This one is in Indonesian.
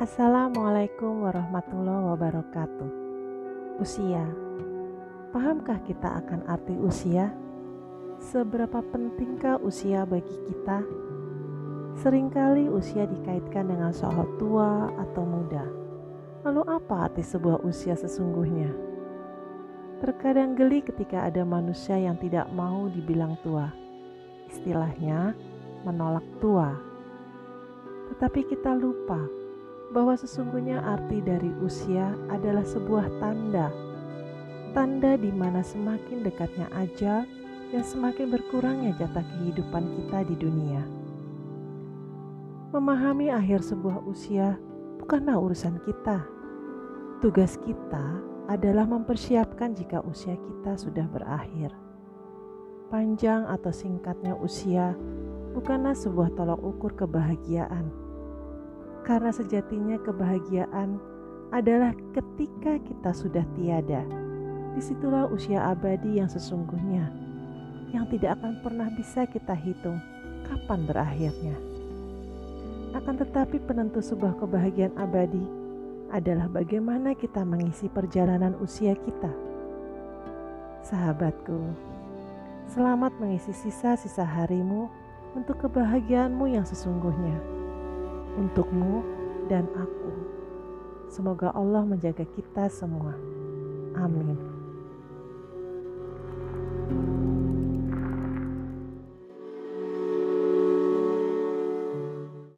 Assalamualaikum warahmatullahi wabarakatuh. Usia, pahamkah kita akan arti usia? Seberapa pentingkah usia bagi kita? Seringkali usia dikaitkan dengan soal tua atau muda. Lalu, apa arti sebuah usia sesungguhnya? Terkadang geli ketika ada manusia yang tidak mau dibilang tua. Istilahnya, menolak tua. Tetapi kita lupa bahwa sesungguhnya arti dari usia adalah sebuah tanda. Tanda di mana semakin dekatnya ajal dan semakin berkurangnya jatah kehidupan kita di dunia. Memahami akhir sebuah usia bukanlah urusan kita. Tugas kita adalah mempersiapkan jika usia kita sudah berakhir. Panjang atau singkatnya usia bukanlah sebuah tolok ukur kebahagiaan karena sejatinya kebahagiaan adalah ketika kita sudah tiada. Di situlah usia abadi yang sesungguhnya, yang tidak akan pernah bisa kita hitung kapan berakhirnya. Akan tetapi penentu sebuah kebahagiaan abadi adalah bagaimana kita mengisi perjalanan usia kita. Sahabatku, selamat mengisi sisa-sisa harimu untuk kebahagiaanmu yang sesungguhnya untukmu dan aku. Semoga Allah menjaga kita semua. Amin.